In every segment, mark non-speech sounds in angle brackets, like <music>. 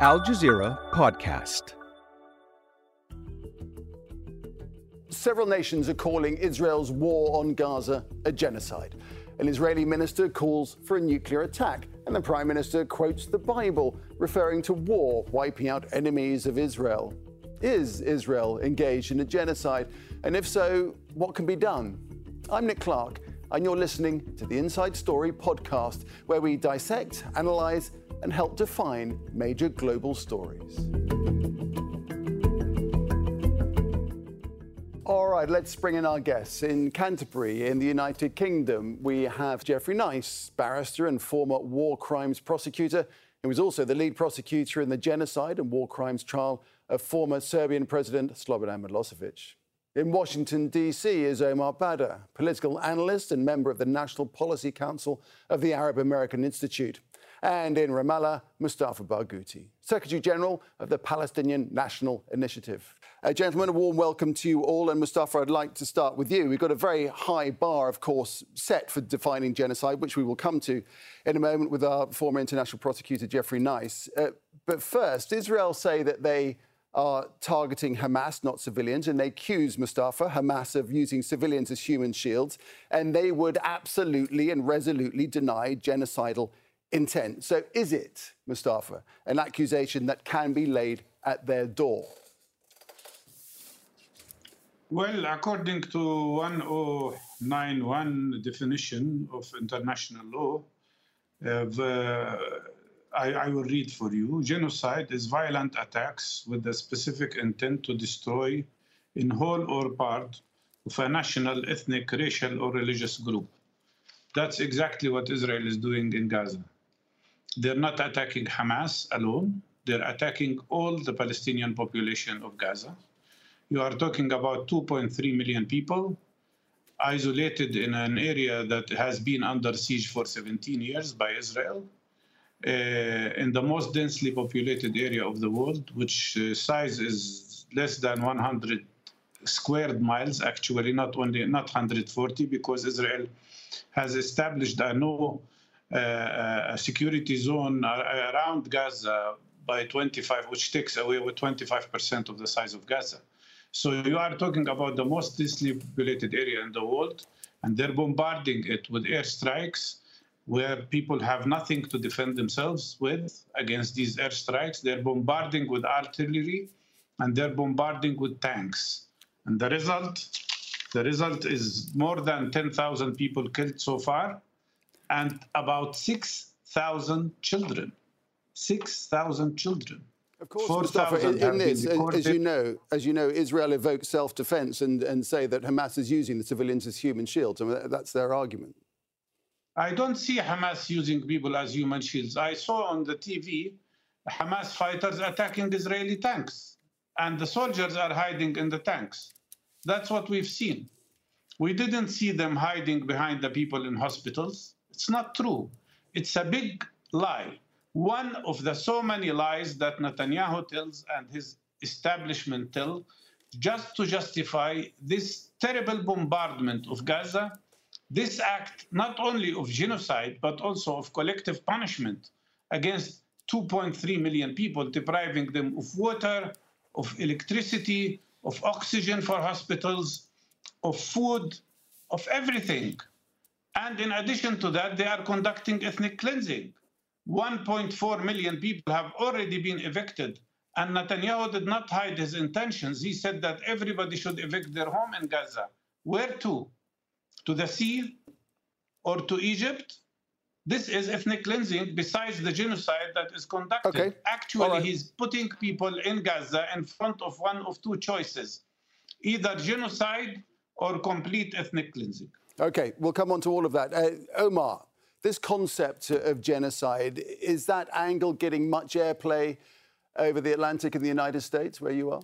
Al Jazeera Podcast. Several nations are calling Israel's war on Gaza a genocide. An Israeli minister calls for a nuclear attack, and the prime minister quotes the Bible, referring to war wiping out enemies of Israel. Is Israel engaged in a genocide? And if so, what can be done? I'm Nick Clark, and you're listening to the Inside Story podcast, where we dissect, analyze, and help define major global stories. All right, let's bring in our guests. In Canterbury, in the United Kingdom, we have Geoffrey Nice, barrister and former war crimes prosecutor. He was also the lead prosecutor in the genocide and war crimes trial of former Serbian President Slobodan Milosevic. In Washington, D.C., is Omar Baddar, political analyst and member of the National Policy Council of the Arab American Institute and in Ramallah, Mustafa Barghouti, Secretary General of the Palestinian National Initiative. Uh, gentlemen, a warm welcome to you all. And Mustafa, I'd like to start with you. We've got a very high bar, of course, set for defining genocide, which we will come to in a moment with our former international prosecutor, Geoffrey Nice. Uh, but first, Israel say that they are targeting Hamas, not civilians, and they accuse Mustafa, Hamas, of using civilians as human shields, and they would absolutely and resolutely deny genocidal intent. So, is it, Mustafa, an accusation that can be laid at their door? Well, according to 1091 definition of international law, uh, the, I, I, will read for you. Genocide is violent attacks with the specific intent to destroy, in whole or part, of a national, ethnic, racial, or religious group. That's exactly what Israel is doing in Gaza. They're not attacking Hamas alone, they're attacking all the Palestinian population of Gaza. You are talking about 2.3 million people isolated in an area that has been under siege for 17 years by Israel. Uh, in the most densely populated area of the world, which uh, size is less than 100 squared miles, actually, not only not 140, because Israel has established a no a security zone around Gaza by 25, which takes away with 25% of the size of Gaza. So you are talking about the most densely populated area in the world, and they're bombarding it with airstrikes where people have nothing to defend themselves with against these airstrikes. They're bombarding with artillery and they're bombarding with tanks. And the result, the result is more than 10,000 people killed so far, and about 6,000 children. 6,000 children. Of course, Mustafa, in, in this, as you know, as you know, Israel evokes self-defense and, and say that Hamas is using the civilians as human shields. I mean, that's their argument. I don't see Hamas using people as human shields. I saw on the TV Hamas fighters attacking Israeli tanks, and the soldiers are hiding in the tanks. That's what we've seen. We didn't see them hiding behind the people in hospitals. It's not true. It's a big lie. One of the so many lies that Netanyahu tells and his establishment tell just to justify this terrible bombardment of Gaza, this act not only of genocide, but also of collective punishment against 2.3 million people, depriving them of water, of electricity, of oxygen for hospitals, of food, of everything. And in addition to that, they are conducting ethnic cleansing. 1.4 million people have already been evicted. And Netanyahu did not hide his intentions. He said that everybody should evict their home in Gaza. Where to? To the sea or to Egypt? This is ethnic cleansing besides the genocide that is conducted. Okay. Actually, right. he's putting people in Gaza in front of one of two choices either genocide or complete ethnic cleansing. Okay, we'll come on to all of that. Uh, Omar, this concept of genocide, is that angle getting much airplay over the Atlantic in the United States, where you are?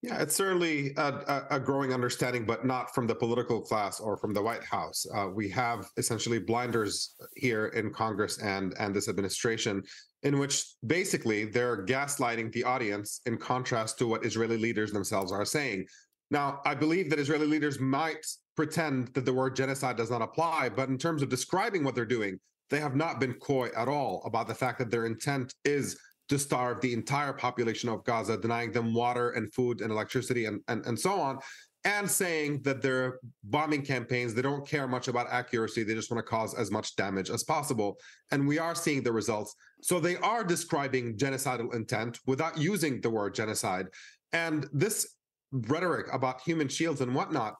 Yeah, it's certainly a, a, growing understanding, but not from the political class or from the White House. Uh, we have essentially blinders here in Congress and and this administration, in which basically they're gaslighting the audience in contrast to what Israeli leaders themselves are saying. Now, I believe that Israeli leaders might pretend that the word genocide does not apply. But in terms of describing what they're doing, they have not been coy at all about the fact that their intent is to starve the entire population of Gaza, denying them water and food and electricity and, and, and so on, and saying that their bombing campaigns, they don't care much about accuracy. They just want to cause as much damage as possible. And we are seeing the results. So they are describing genocidal intent without using the word genocide. And this rhetoric about human shields and whatnot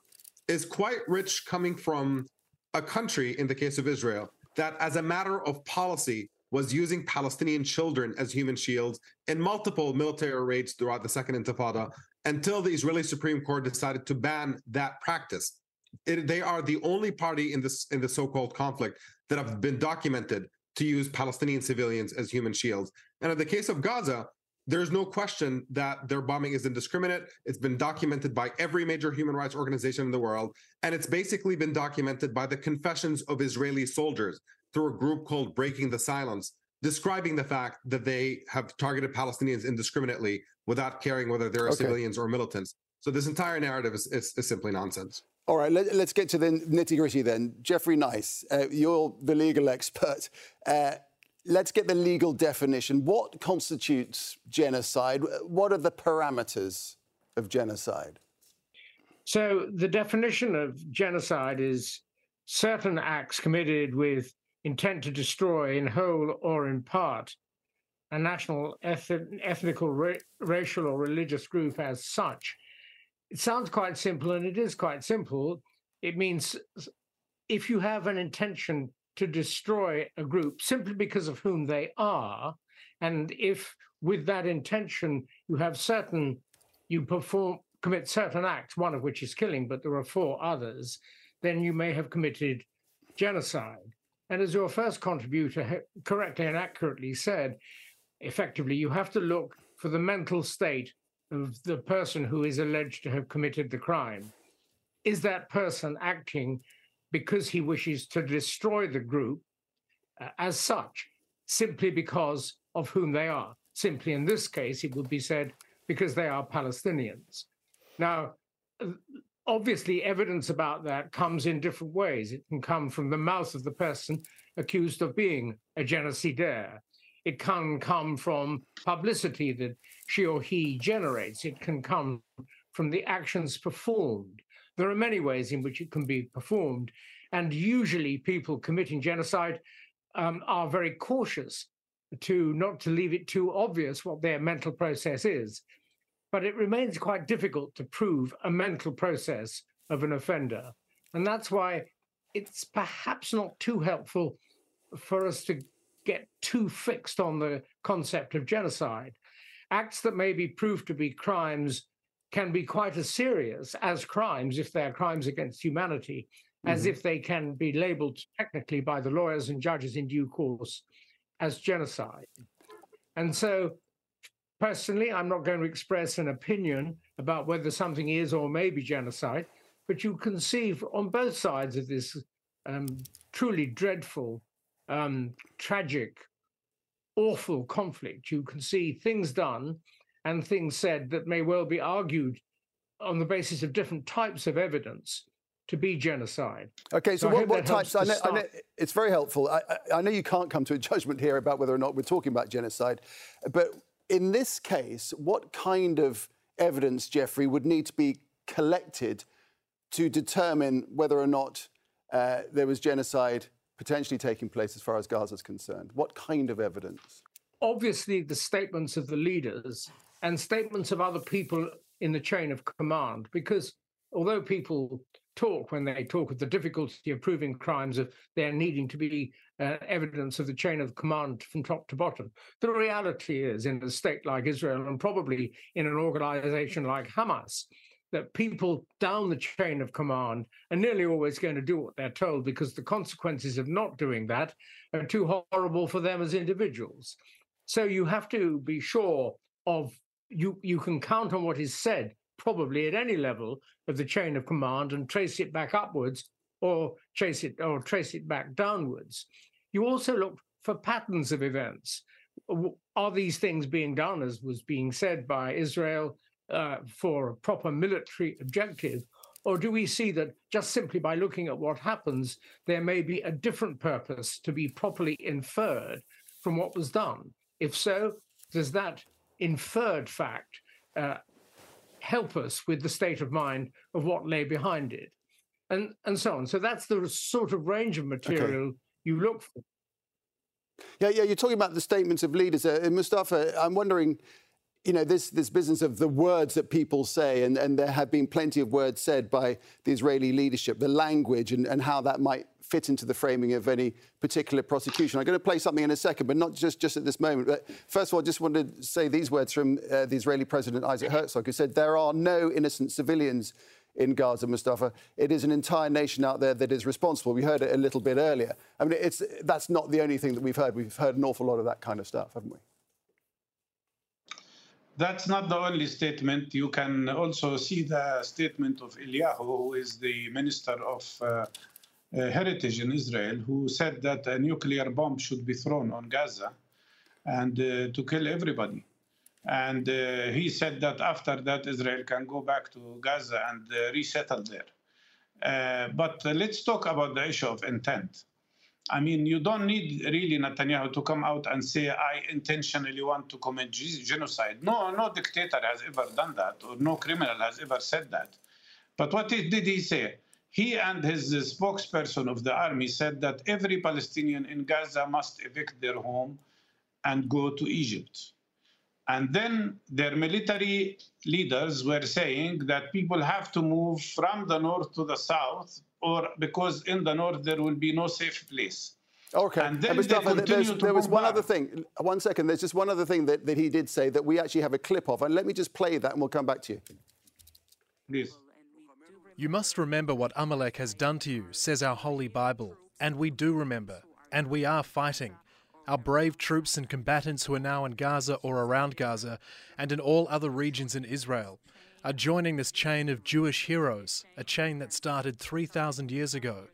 is quite rich coming from a country, in the case of Israel, that as a matter of policy was using Palestinian children as human shields in multiple military raids throughout the Second Intifada until the Israeli Supreme Court decided to ban that practice. It, they are the only party in this in the so-called conflict that have been documented to use Palestinian civilians as human shields. And in the case of Gaza, there's no question that their bombing is indiscriminate. It's been documented by every major human rights organization in the world. And it's basically been documented by the confessions of Israeli soldiers through a group called Breaking the Silence, describing the fact that they have targeted Palestinians indiscriminately without caring whether they're okay. civilians or militants. So this entire narrative is, is, is simply nonsense. All right, let, us get to the nitty gritty then. Geoffrey Nice, uh, you're the legal expert. Uh, let's get the legal definition. What constitutes genocide? What are the parameters of genocide? So, the definition of genocide is certain acts committed with intent to destroy in whole or in part a national, eth- ethnical, ra- racial, or religious group as such. It sounds quite simple, and it is quite simple. It means if you have an intention to destroy a group simply because of whom they are. And if with that intention you have certain, you perform, commit certain acts, one of which is killing, but there are four others, then you may have committed genocide. And as your first contributor correctly and accurately said, effectively, you have to look for the mental state of the person who is alleged to have committed the crime. Is that person acting because he wishes to destroy the group uh, as such, simply because of whom they are. Simply in this case, it would be said because they are Palestinians. Now, obviously, evidence about that comes in different ways. It can come from the mouth of the person accused of being a genocidaire. It can come from publicity that she or he generates. It can come from the actions performed. There are many ways in which it can be performed. And usually, people committing genocide um, are very cautious to not to leave it too obvious what their mental process is. But it remains quite difficult to prove a mental process of an offender. And that's why it's perhaps not too helpful for us to get too fixed on the concept of genocide. Acts that may be proved to be crimes can be quite as serious as crimes if they're crimes against humanity, mm-hmm. as if they can be labeled technically by the lawyers and judges in due course as genocide. And so, personally, I'm not going to express an opinion about whether something is or may be genocide, but you can see on both sides of this um, truly dreadful, um, tragic, awful conflict, you can see things done and things said that may well be argued on the basis of different types of evidence to be genocide. Okay, so, so what, what types? I know, I know, it's very helpful. I, I, know you can't come to a <laughs> judgment here about whether or not we're talking about genocide, but in this case, what kind of evidence, Geoffrey, would need to be collected to determine whether or not uh, there was genocide potentially taking place as far as Gaza is concerned? What kind of evidence? Obviously, the statements of the leaders and statements of other people in the chain of command. Because although people talk when they talk of the difficulty of proving crimes of there needing to be uh, evidence of the chain of command from top to bottom. The reality is, in a state like Israel, and probably in an organization like Hamas, that people down the chain of command are nearly always going to do what they're told because the consequences of not doing that are too horrible for them as individuals. So you have to be sure of you you can count on what is said probably at any level of the chain of command and trace it back upwards or trace it or trace it back downwards. You also look for patterns of events. Are these things being done, as was being said by Israel, uh, for a proper military objective? Or do we see that just simply by looking at what happens, there may be a different purpose to be properly inferred from what was done? If so, does that inferred fact uh, help us with the state of mind of what lay behind it, and and so on. So that's the sort of range of material okay. you look for. Yeah, yeah. You're talking about the statements of leaders, uh, Mustafa. I'm wondering you know, this, this business of the words that people say, and, and there have been plenty of words said by the Israeli leadership, the language and, and how that might fit into the framing of any particular prosecution. I'm going to play something in a second, but not just, just at this moment. But first of all, I just wanted to say these words from uh, the Israeli President Isaac Herzog, who said, There are no innocent civilians in Gaza, Mustafa. It is an entire nation out there that is responsible. We heard it a little bit earlier. I mean, it's, that's not the only thing that we've heard. We've heard an awful lot of that kind of stuff, haven't we? that's not the only statement. You can also see the statement of Eliyahu, who is the Minister of uh, Heritage in Israel, who said that a nuclear bomb should be thrown on Gaza and uh, to kill everybody. And uh, he said that after that, Israel can go back to Gaza and uh, resettle there. Uh, but let's talk about the issue of intent. I mean, you don't need really Netanyahu to come out and say, I intentionally want to commit genocide. No, no dictator has ever done that, or no criminal has ever said that. But what did he say? He and his spokesperson of the army said that every Palestinian in Gaza must evict their home and go to Egypt. And then their military leaders were saying that people have to move from the north to the south, or because in the north there will be no safe place. Okay. And then Mustafa, there was one back. other thing. One second. There's just one other thing that, that he did say that we actually have a clip of. And let me just play that and we'll come back to you. Please. You must remember what Amalek has done to you, says our Holy Bible. And we do remember. And we are fighting. Our brave troops and combatants who are now in Gaza or around Gaza and in all other regions in Israel are joining this chain of Jewish heroes, a chain that started 3,000 years ago,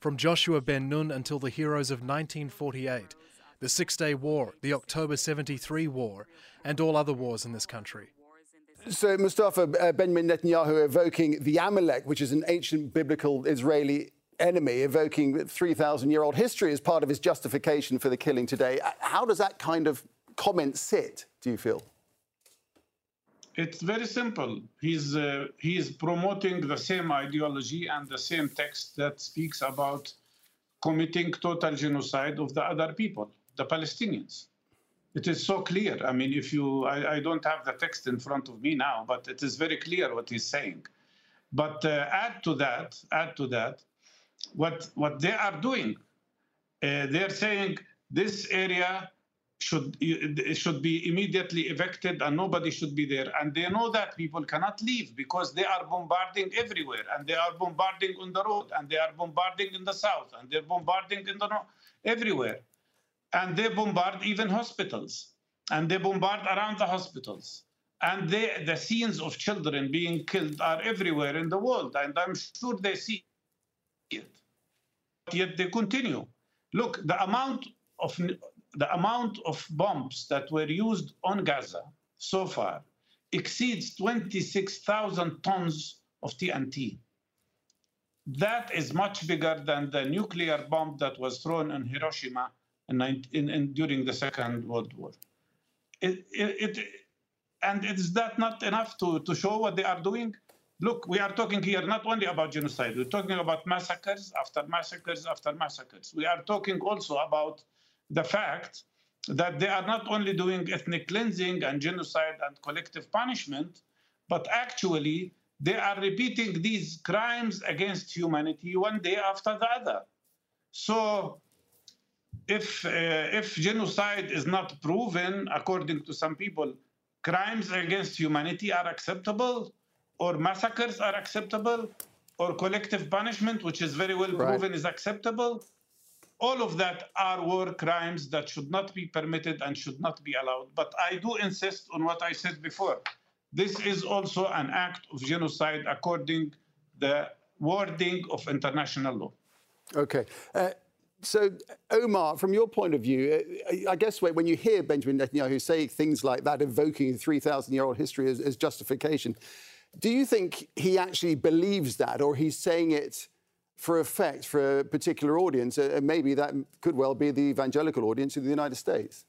from Joshua ben Nun until the heroes of 1948, the Six Day War, the October 73 War, and all other wars in this country. So, Mustafa uh, Benjamin Netanyahu evoking the Amalek, which is an ancient biblical Israeli enemy evoking 3,000 year old history as part of his justification for the killing today. Uh, how does that kind of comment sit, do you feel? It's very simple. He's, uh, he is promoting the same ideology and the same text that speaks about committing total genocide of the other people, the Palestinians. It is so clear. I mean, if you, I, I don't have the text in front of me now, but it is very clear what he's saying. But uh, add to that, add to that, what what they are doing. Uh, they're saying this area should should be immediately evicted and nobody should be there. And they know that people cannot leave because they are bombarding everywhere and they are bombarding on the road and they are bombarding in the south and they're bombarding in the north, everywhere. And they bombard even hospitals and they bombard around the hospitals. And they, the scenes of children being killed are everywhere in the world. And I'm sure they see it. but Yet they continue. Look, the amount of the amount of bombs that were used on Gaza so far exceeds 26,000 tons of TNT. That is much bigger than the nuclear bomb that was thrown in Hiroshima in, in, in during the Second World War. It, it, it, and is that not enough to, to show what they are doing? Look, we are talking here not only about genocide, we're talking about massacres after massacres after massacres. We are talking also about the fact that they are not only doing ethnic cleansing and genocide and collective punishment, but actually they are repeating these crimes against humanity one day after the other. So if, uh, if genocide is not proven, according to some people, crimes against humanity are acceptable, or massacres are acceptable, or collective punishment, which is very well proven, right. is acceptable. All of that are war crimes that should not be permitted and should not be allowed. But I do insist on what I said before. This is also an act of genocide according the wording of international law. Okay. Uh, so, Omar, from your point of view, I guess when you hear Benjamin Netanyahu say things like that, evoking a 3,000 year old history as, as justification, do you think he actually believes that, or he's saying it for effect for a particular audience? And maybe that could well be the evangelical audience in the United States.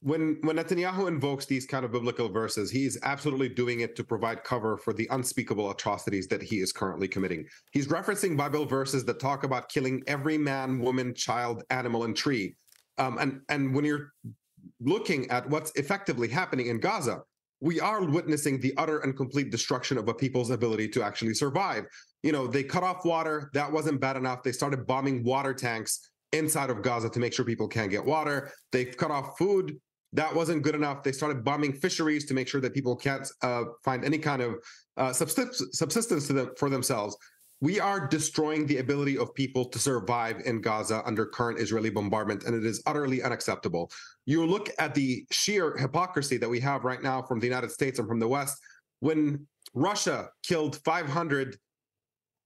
When when Netanyahu invokes these kind of biblical verses, he's absolutely doing it to provide cover for the unspeakable atrocities that he is currently committing. He's referencing Bible verses that talk about killing every man, woman, child, animal, and tree. Um, and and when you're looking at what's effectively happening in Gaza, we are witnessing the utter and complete destruction of a people's ability to actually survive. You know, they cut off water. That wasn't bad enough. They started bombing water tanks inside of Gaza to make sure people can't get water. They've cut off food that wasn't good enough. They started bombing fisheries to make sure that people can't uh, find any kind of uh, subsistence to them for themselves. We are destroying the ability of people to survive in Gaza under current Israeli bombardment, and it is utterly unacceptable. You look at the sheer hypocrisy that we have right now from the United States and from the West. When Russia killed 500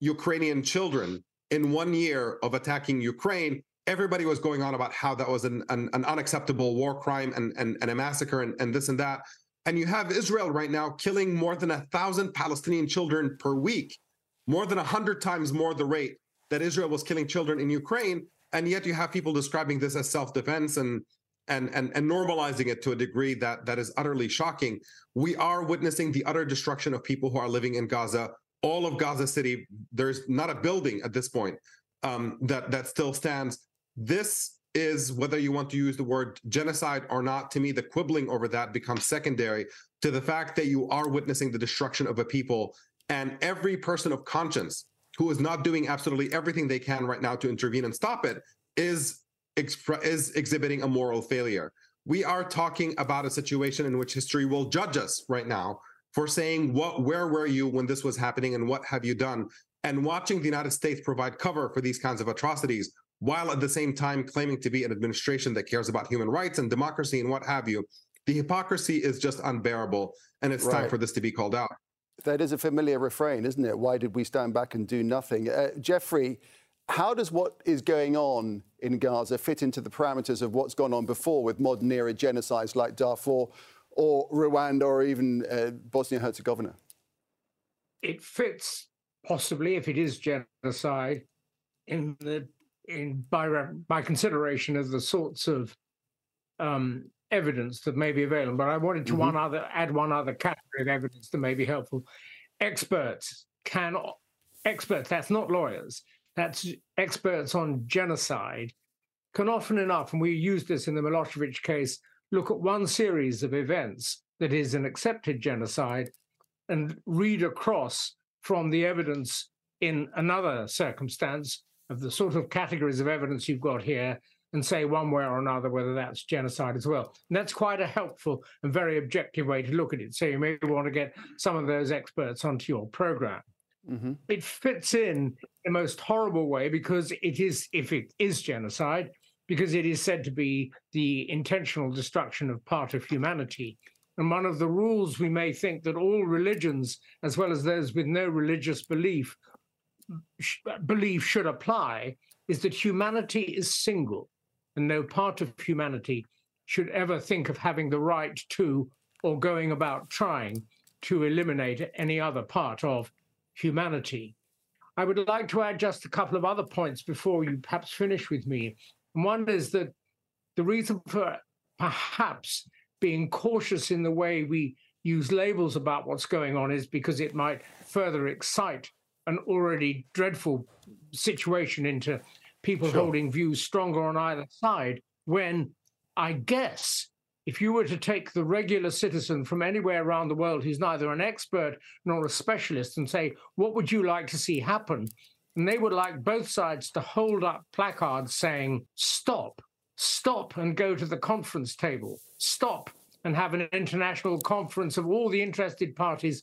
Ukrainian children in one year of attacking Ukraine, everybody was going on about how that was an, an, an unacceptable war crime and, and, and a massacre and, and this and that. And you have Israel right now killing more than a thousand Palestinian children per week, more than a hundred times more the rate that Israel was killing children in Ukraine. And yet you have people describing this as self-defense and and and and normalizing it to a degree that that is utterly shocking. We are witnessing the utter destruction of people who are living in Gaza. All of Gaza City, there's not a building at this point um, that that still stands this is whether you want to use the word genocide or not. To me the quibbling over that becomes secondary to the fact that you are witnessing the destruction of a people and every person of conscience who is not doing absolutely everything they can right now to intervene and stop it is is exhibiting a moral failure. We are talking about a situation in which history will judge us right now for saying what where were you when this was happening and what have you done. And watching the united states provide cover for these kinds of atrocities while at the same time claiming to be an administration that cares about human rights and democracy and what have you. The hypocrisy is just unbearable, and it's right. time for this to be called out. That is a familiar refrain, isn't it? Why did we stand back and do nothing? Uh, Geoffrey, how does what is going on in Gaza fit into the parameters of what's gone on before with modern era genocides like Darfur or Rwanda or even uh, Bosnia Herzegovina? It fits possibly, if it is genocide, in the in by by consideration of the sorts of um, evidence that may be available. But I wanted to mm-hmm. one other add one other category of evidence that may be helpful. Experts can experts. That's not lawyers. That's experts on genocide. Can often enough, and we used this in the Milosevic case, look at one series of events that is an accepted genocide and read across from the evidence in another circumstance of the sort of categories of evidence you've got here and say one way or another whether that's genocide as well. And that's quite a helpful and very objective way to look at it. So you may want to get some of those experts onto your program. Mm-hmm. It fits in the most horrible way because it is, if it is genocide, because it is said to be the intentional destruction of part of humanity. And one of the rules we may think that all religions, as well as those with no religious belief, believe should apply is that humanity is single, and no part of humanity should ever think of having the right to or going about trying to eliminate any other part of humanity. I would like to add just a couple of other points before you perhaps finish with me. one is that the reason for perhaps being cautious in the way we use labels about what's going on is because it might further excite an already dreadful situation into people sure. holding views stronger on either side when I guess if you were to take the regular citizen from anywhere around the world who's neither an expert nor a specialist and say, What would you like to see happen? And they would like both sides to hold up placards saying, Stop, stop and go to the conference table, stop and have an international conference of all the interested parties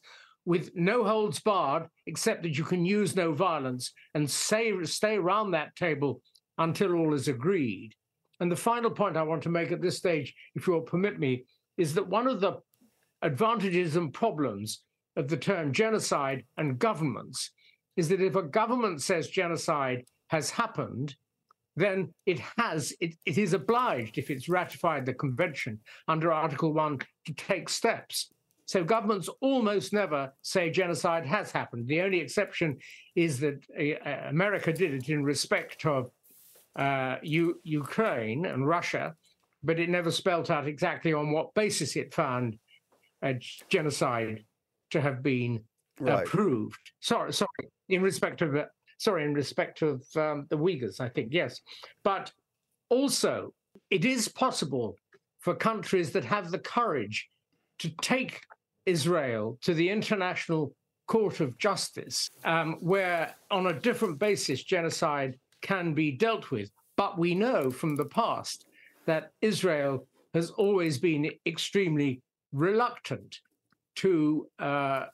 with no holds barred, except that you can use no violence and say, stay around that table until all is agreed. And the final point I want to make at this stage, if you'll permit me, is that one of the advantages and problems of the term genocide and governments is that if a government says genocide has happened, then it has, it, it is obliged, if it's ratified the convention under Article 1, to take steps. So governments almost never say genocide has happened. The only exception is that uh, America did it in respect of uh, U- Ukraine and Russia, but it never spelt out exactly on what basis it found a genocide to have been right. approved. Sorry, sorry, in respect of sorry, in respect of um, the Uyghurs, I think yes, but also it is possible for countries that have the courage to take Israel to the International Court of Justice, um, where on a different basis genocide can be dealt with. But we know from the past that Israel has always been extremely reluctant to uh,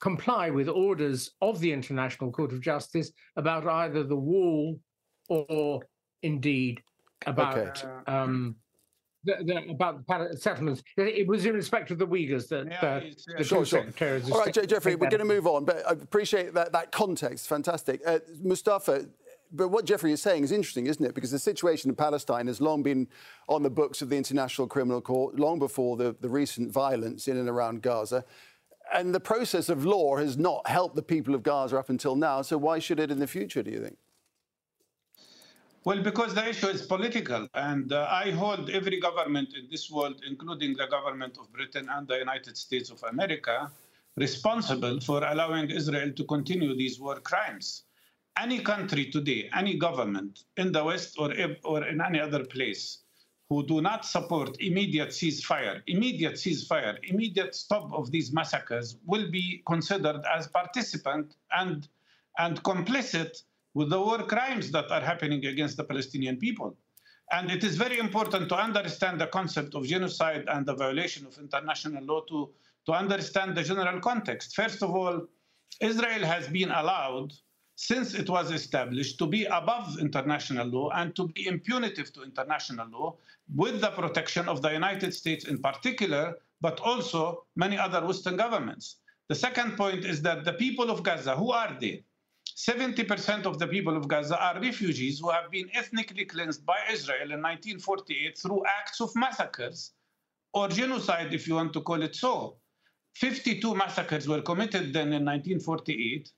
comply with orders of the International Court of Justice about either the wall or indeed about okay. um, the, the, about the settlements. It was in respect of the Uyghurs that yeah, the, the sure, sure. All right, Geoffrey, we're going to move on, but I appreciate that, that context. Fantastic. Uh, Mustafa, but what Geoffrey is saying is interesting, isn't it? Because the situation in Palestine has long been on the books of the International Criminal Court, long before the, the recent violence in and around Gaza. And the process of law has not helped the people of Gaza up until now. So why should it in the future, do you think? Well, because the issue is political, and uh, I hold every government in this world, including the government of Britain and the United States of America, responsible for allowing Israel to continue these war crimes. Any country today, any government in the West or, or in any other place who do not support immediate ceasefire, immediate ceasefire, immediate stop of these massacres will be considered as participant and, and complicit with the war crimes that are happening against the Palestinian people. And it is very important to understand the concept of genocide and the violation of international law to, to understand the general context. First of all, Israel has been allowed, since it was established, to be above international law and to be impunitive to international law with the protection of the United States in particular, but also many other Western governments. The second point is that the people of Gaza, who are they? 70% of the people of Gaza are refugees who have been ethnically cleansed by Israel in 1948 through acts of massacres or genocide, if you want to call it so. 52 massacres were committed then in 1948,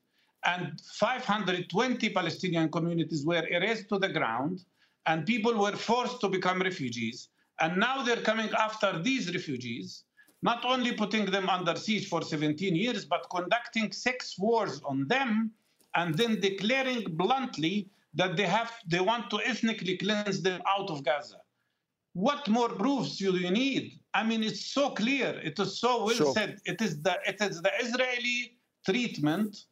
and 520 Palestinian communities were erased to the ground, and people were forced to become refugees. And now they're coming after these refugees, not only putting them under siege for 17 years, but conducting six wars on them and then declaring bluntly that they have they want to ethnically cleanse them out of Gaza. What more proofs do you need? I mean, it's so clear. It is so well sure. said. It is the it is the Israeli treatment,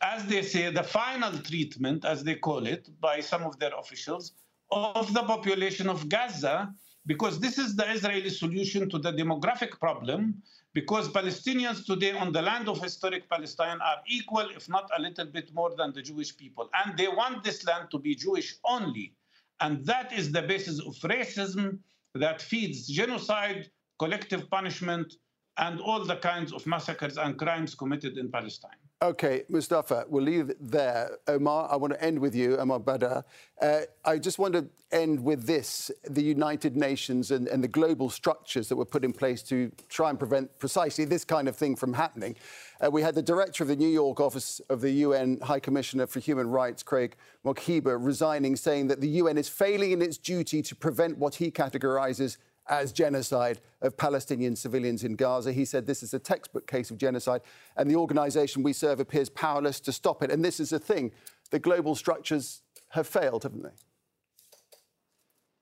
as they say, the final treatment, as they call it, by some of their officials, of the population of Gaza, because this is the Israeli solution to the demographic problem because Palestinians today on the land of historic Palestine are equal, if not a little bit more than the Jewish people. And they want this land to be Jewish only. And that is the basis of racism that feeds genocide, collective punishment, and all the kinds of massacres and crimes committed in Palestine. Okay, Mustafa, we'll leave it there. Omar, I want to end with you, Omar Baddar. Uh, I just want to end with this the United Nations and, and, the global structures that were put in place to try and prevent precisely this kind of thing from happening. Uh, we had the director of the New York office of the UN High Commissioner for Human Rights, Craig Mokhiba, resigning, saying that the UN is failing in its duty to prevent what he categorizes as genocide of Palestinian civilians in Gaza. He said this is a textbook case of genocide, and the organization we serve appears powerless to stop it. And this is a thing. The global structures have failed, haven't they?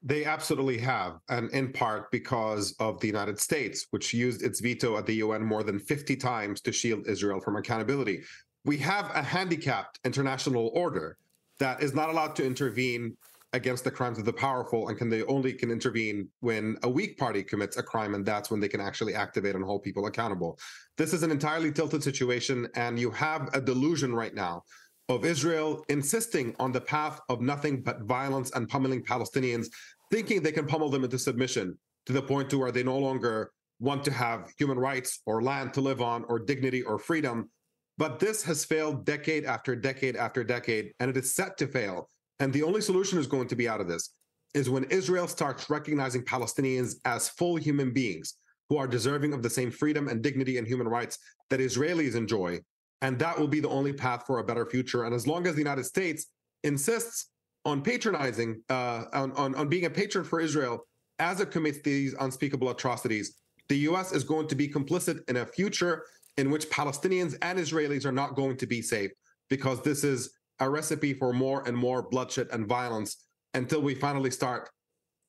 They absolutely have, and in part because of the United States, which used its veto at the UN more than 50 times to shield Israel from accountability. We have a handicapped international order that is not allowed to intervene against the crimes of the powerful and can they only can intervene when a weak party commits a crime and that's when they can actually activate and hold people accountable. This is an entirely tilted situation and you have a delusion right now of israel insisting on the path of nothing but violence and pummeling palestinians thinking they can pummel them into submission to the point to where they no longer want to have human rights or land to live on or dignity or freedom. But this has failed decade after decade after decade and it is set to fail and the only solution is going to be out of this is when Israel starts recognizing Palestinians as full human beings who are deserving of the same freedom and dignity and human rights that Israelis enjoy. And that will be the only path for a better future. And as long as the United States insists on patronizing, uh, on, on, on being a patron for Israel as it commits these unspeakable atrocities, the US is going to be complicit in a future in which Palestinians and Israelis are not going to be safe because this is a recipe for more and more bloodshed and violence until we finally start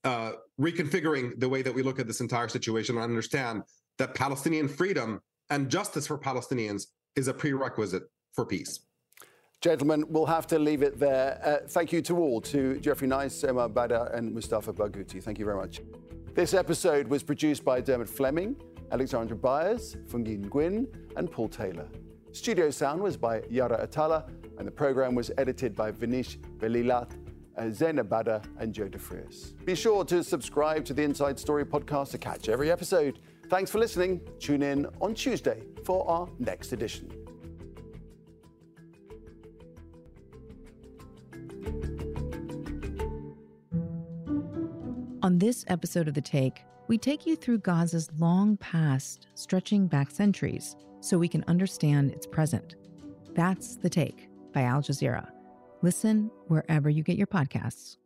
uh, reconfiguring the way that we look at this entire situation and understand that Palestinian freedom and justice for Palestinians is a prerequisite for peace. Gentlemen, we'll have to leave it there. Uh, thank you to all, to Geoffrey Nice, Omar Baddar, and Mustafa Barghouti. Thank you very much. This episode was produced by Dermot Fleming, Alexandra Byers, Fungin Gwyn, and Paul Taylor. Studio sound was by Yara Atala, and the program was edited by Vinish Velilat, uh, Zena Bada, and Joe DeFrias. Be sure to subscribe to the Inside Story podcast to catch every episode. Thanks for listening. Tune in on Tuesday for our next edition. On this episode of The Take, we take you through Gaza's long past, stretching back centuries, so we can understand its present. That's The Take by Al Jazeera. Listen wherever you get your podcasts.